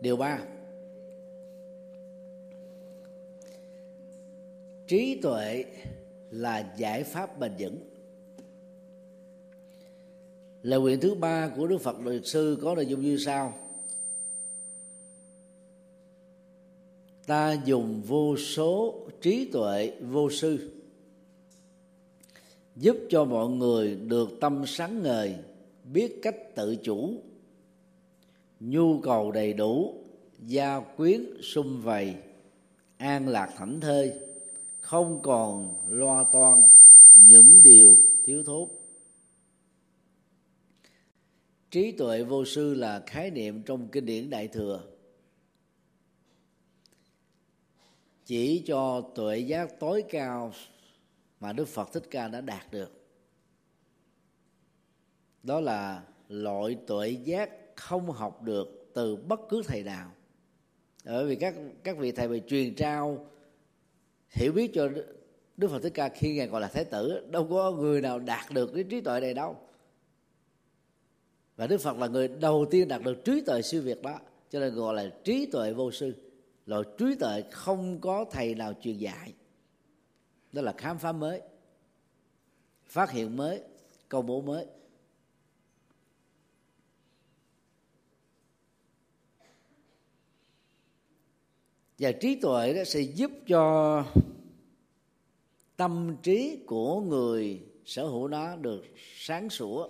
điều ba. Trí tuệ là giải pháp bền vững. Lời nguyện thứ ba của đức phật luật sư có nội dung như sau. Ta dùng vô số trí tuệ vô sư giúp cho mọi người được tâm sáng ngời, biết cách tự chủ nhu cầu đầy đủ, gia quyến sum vầy, an lạc thảnh thơi, không còn lo toan những điều thiếu thốn. Trí tuệ vô sư là khái niệm trong kinh điển đại thừa. Chỉ cho tuệ giác tối cao mà đức phật thích ca đã đạt được. Đó là loại tuệ giác không học được từ bất cứ thầy nào. Bởi vì các các vị thầy về truyền trao hiểu biết cho đức phật thích ca khi ngài còn là thái tử, đâu có người nào đạt được cái trí tuệ này đâu. Và đức phật là người đầu tiên đạt được trí tuệ siêu việt đó, cho nên gọi là trí tuệ vô sư. Loại trí tuệ không có thầy nào truyền dạy. Đó là khám phá mới, phát hiện mới, công bố mới. Và trí tuệ đó sẽ giúp cho tâm trí của người sở hữu nó được sáng sủa,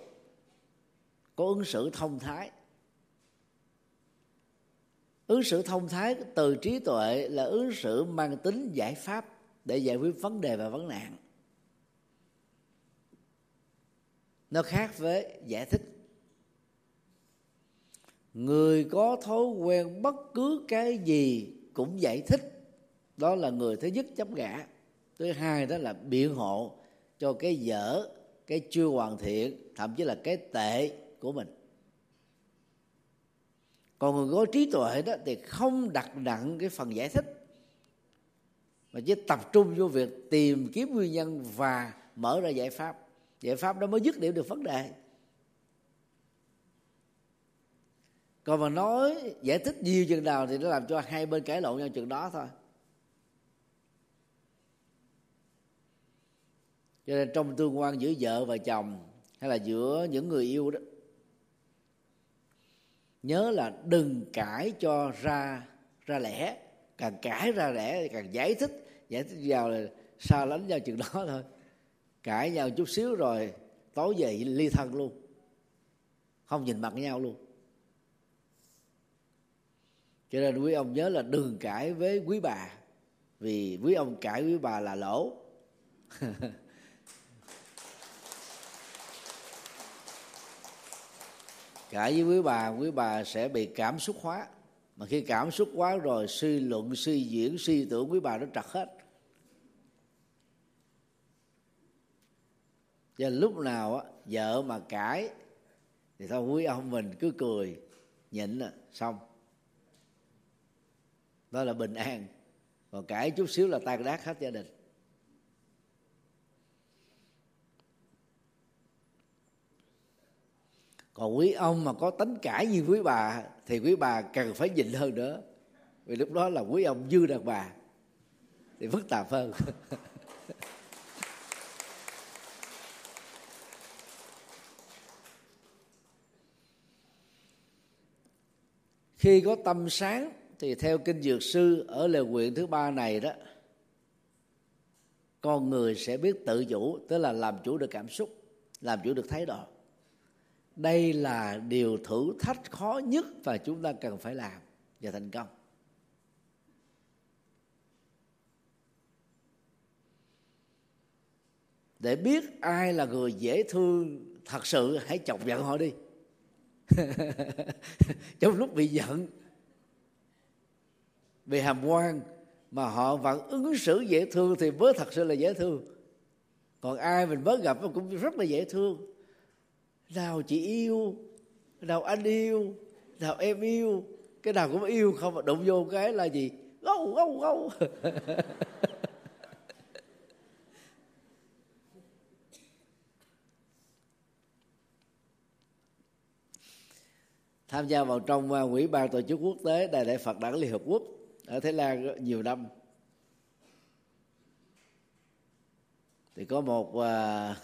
có ứng xử thông thái. Ứng xử thông thái từ trí tuệ là ứng xử mang tính giải pháp để giải quyết vấn đề và vấn nạn. Nó khác với giải thích. Người có thói quen bất cứ cái gì cũng giải thích. Đó là người thứ nhất chấp ngã thứ hai đó là biện hộ cho cái dở, cái chưa hoàn thiện, thậm chí là cái tệ của mình. Còn người có trí tuệ đó thì không đặt nặng cái phần giải thích, mà chỉ tập trung vô việc tìm kiếm nguyên nhân và mở ra giải pháp. Giải pháp đó mới dứt điểm được vấn đề. Còn mà nói, giải thích nhiều chừng nào thì nó làm cho hai bên cãi lộn nhau chừng đó thôi. Cho nên trong tương quan giữa vợ và chồng hay là giữa những người yêu đó, nhớ là đừng cãi cho ra ra lẽ. Càng cãi ra lẽ thì càng giải thích giải thích vào là xa lánh nhau chừng đó thôi. Cãi nhau chút xíu rồi tối về ly thân luôn. Không nhìn mặt nhau luôn cho nên quý ông nhớ là đừng cãi với quý bà, vì quý ông cãi quý bà là lỗ. Cãi với quý bà quý bà sẽ bị cảm xúc hóa. Mà khi cảm xúc quá rồi, suy luận, suy diễn, suy tưởng quý bà nó trật hết. Và lúc nào á, vợ mà cãi, thì thôi quý ông mình cứ cười, nhịn là xong đó là bình an. Còn cãi chút xíu là tan đát hết gia đình. Còn quý ông mà có tính cãi như quý bà, thì quý bà cần phải nhịn hơn nữa. Vì lúc đó là quý ông dư đàn bà, thì phức tạp hơn. Khi có tâm sáng thì theo kinh dược sư, ở lời nguyện thứ ba này đó, con người sẽ biết tự chủ, tức là làm chủ được cảm xúc, làm chủ được thái độ. Đây là điều thử thách khó nhất và chúng ta cần phải làm và thành công. Để biết ai là người dễ thương thật sự, hãy chọc giận họ đi. Trong lúc bị giận vì hàm quan mà họ vẫn ứng xử dễ thương thì mới thật sự là dễ thương. Còn ai mình mới gặp cũng rất là dễ thương. Nào chị yêu, nào anh yêu, nào em yêu, cái nào cũng yêu không mà đụng vô cái là gì? Gâu gâu gâu. Tham gia vào trong à, quỹ ban tổ chức quốc tế đại lễ Phật đản Liên Hợp Quốc ở Thái Lan nhiều năm. Thì có một à,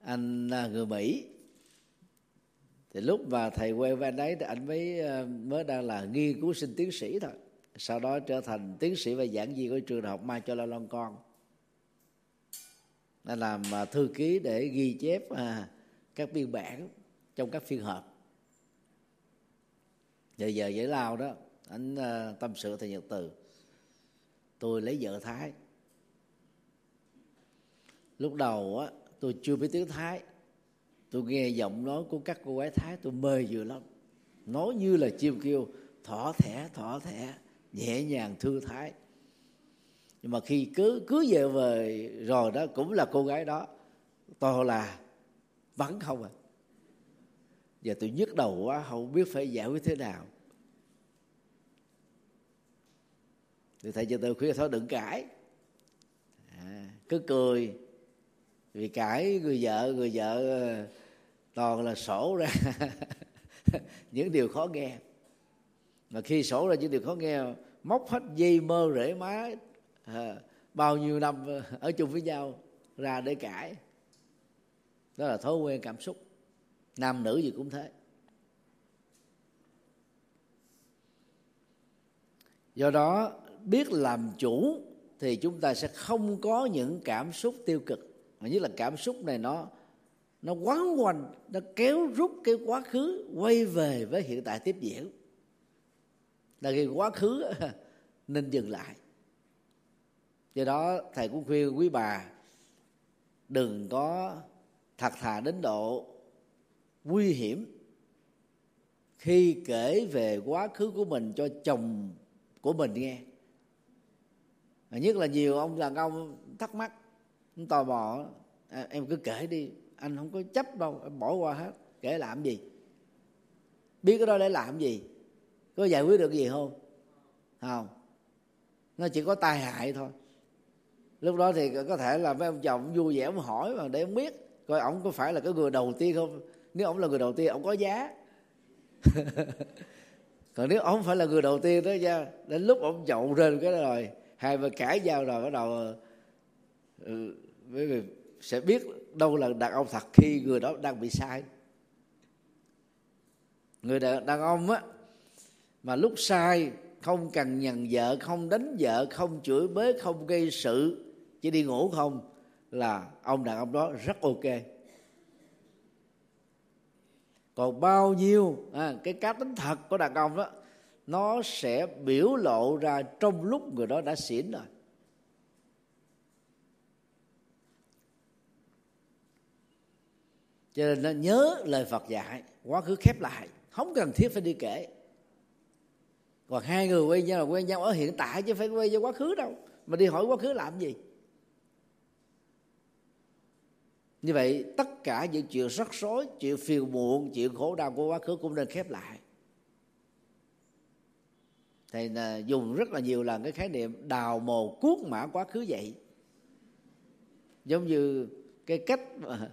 anh à, người Mỹ. Thì lúc mà thầy quen với anh ấy thì anh mới à, mới đang là nghiên cứu sinh tiến sĩ thôi. Sau đó trở thành tiến sĩ và giảng viên của trường đại học Mai cho la long Con đã làm thư ký để ghi chép các biên bản trong các phiên họp. Giờ giờ giải lao đó anh ờ, tâm sự thầy nhật từ. Tôi lấy vợ thái. Lúc đầu á, tôi chưa biết tiếng thái. Tôi nghe giọng nói của các cô gái thái, tôi mê vừa lắm. Nói như là chim kêu, thỏ thẻ thỏ thẻ, nhẹ nhàng thư thái. Nhưng mà khi cứ cứ về về rồi đó, cũng là cô gái đó, to là vắng không à. Giờ tôi nhức đầu quá, không biết phải giải quyết thế nào. Thì thầy cho tôi khuyên thôi đừng cãi. À, cứ cười. Vì cãi người vợ người vợ ờ, toàn là sổ ra. Những điều khó nghe. Mà khi sổ ra những điều khó nghe móc hết dây mơ rễ má à, bao nhiêu năm ở chung với nhau ra để cãi. Đó là thói quen cảm xúc. Nam nữ gì cũng thế. Do đó biết làm chủ thì chúng ta sẽ không có những cảm xúc tiêu cực. Mà nhất là cảm xúc này nó nó quán quanh, nó kéo rút cái quá khứ, quay về với hiện tại tiếp diễn. Là khi quá khứ nên dừng lại. Do đó, thầy cũng khuyên quý bà đừng có thật thà đến độ nguy hiểm khi kể về quá khứ của mình cho chồng của mình nghe nhất là nhiều ông đàn ông thắc mắc tò mò à, em cứ kể đi anh không có chấp đâu em bỏ qua hết kể làm gì? Biết cái đó để làm gì? Có giải quyết được gì không? Không. Nó chỉ có tai hại thôi. Lúc đó thì có thể là mấy ông chồng vui vẻ ông hỏi mà để ông biết coi ông có phải là cái người đầu tiên không. Nếu ông là người đầu tiên ông có giá. Còn nếu ông phải là người đầu tiên đó nha đến lúc ông chậu trên cái đó rồi hai bên cãi nhau rồi bắt đầu ừ, sẽ biết đâu là đàn ông thật khi người đó đang bị sai. Người đàn, đàn ông á mà lúc sai không cần nhằn vợ không đánh vợ không chửi bới không gây sự chỉ đi ngủ không là ông đàn ông đó rất ok. Còn bao nhiêu à, cái cá tính thật của đàn ông đó nó sẽ biểu lộ ra trong lúc người đó đã xỉn rồi. Cho nên nó nhớ lời Phật dạy, quá khứ khép lại, không cần thiết phải đi kể. Còn hai người quen nhau là quen nhau ở hiện tại chứ phải quen nhau quá khứ đâu. Mà đi hỏi quá khứ làm gì? Như vậy, tất cả những chuyện rắc rối, chuyện phiền muộn, chuyện khổ đau của quá khứ cũng nên khép lại thầy à, dùng rất là nhiều lần cái khái niệm đào mồ cuốc mã quá khứ vậy. Giống như cái cách mà,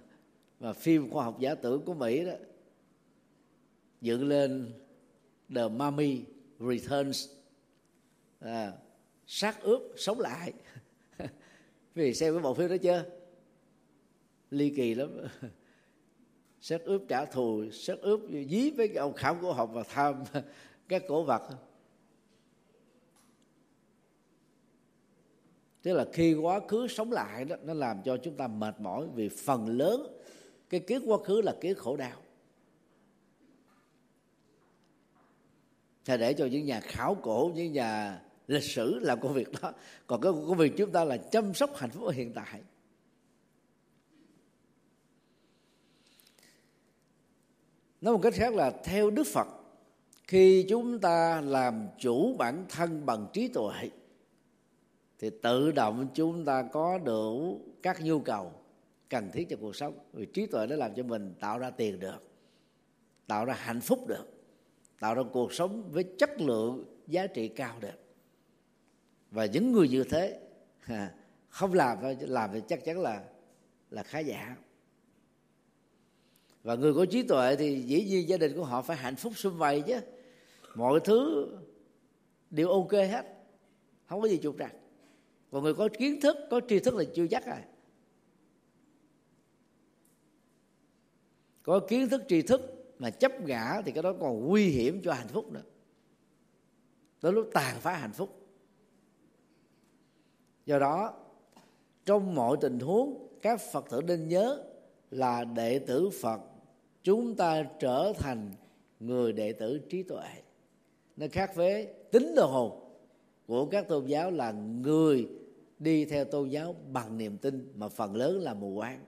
mà phim khoa học giả tưởng của mỹ đó dựng lên The Mummy Returns à, sát ướp sống lại. Vì xem cái bộ phim đó chưa? Ly kỳ lắm. Sát ướp trả thù sát ướp dí với cái ông khảo cổ học và tham các cổ vật. Tức là khi quá khứ sống lại đó nó làm cho chúng ta mệt mỏi vì phần lớn cái kiếp quá khứ là kiếp khổ đau Thầy để cho những nhà khảo cổ, những nhà lịch sử làm công việc đó. Còn cái công việc chúng ta là chăm sóc hạnh phúc ở hiện tại. Nói một cách khác là theo Đức Phật, khi chúng ta làm chủ bản thân bằng trí tuệ thì tự động chúng ta có đủ các nhu cầu cần thiết cho cuộc sống. Vì trí tuệ nó làm cho mình tạo ra tiền được, tạo ra hạnh phúc được, tạo ra cuộc sống với chất lượng, giá trị cao được. Và những người như thế không làm thôi, làm thì chắc chắn là là khá giả. Và người có trí tuệ thì dĩ nhiên gia đình của họ phải hạnh phúc xung vầy chứ. Mọi thứ đều ok hết, không có gì trục trặc còn người có kiến thức, có tri thức là chưa chắc rồi. Có kiến thức, tri thức mà chấp ngã thì cái đó còn nguy hiểm cho hạnh phúc nữa. Tới lúc tàn phá hạnh phúc. Do đó, trong mọi tình huống, các phật tử nên nhớ là đệ tử phật, chúng ta trở thành người đệ tử trí tuệ. Nó khác với tính đồ hồn của các tôn giáo là người đi theo tôn giáo bằng niềm tin mà phần lớn là mù quáng.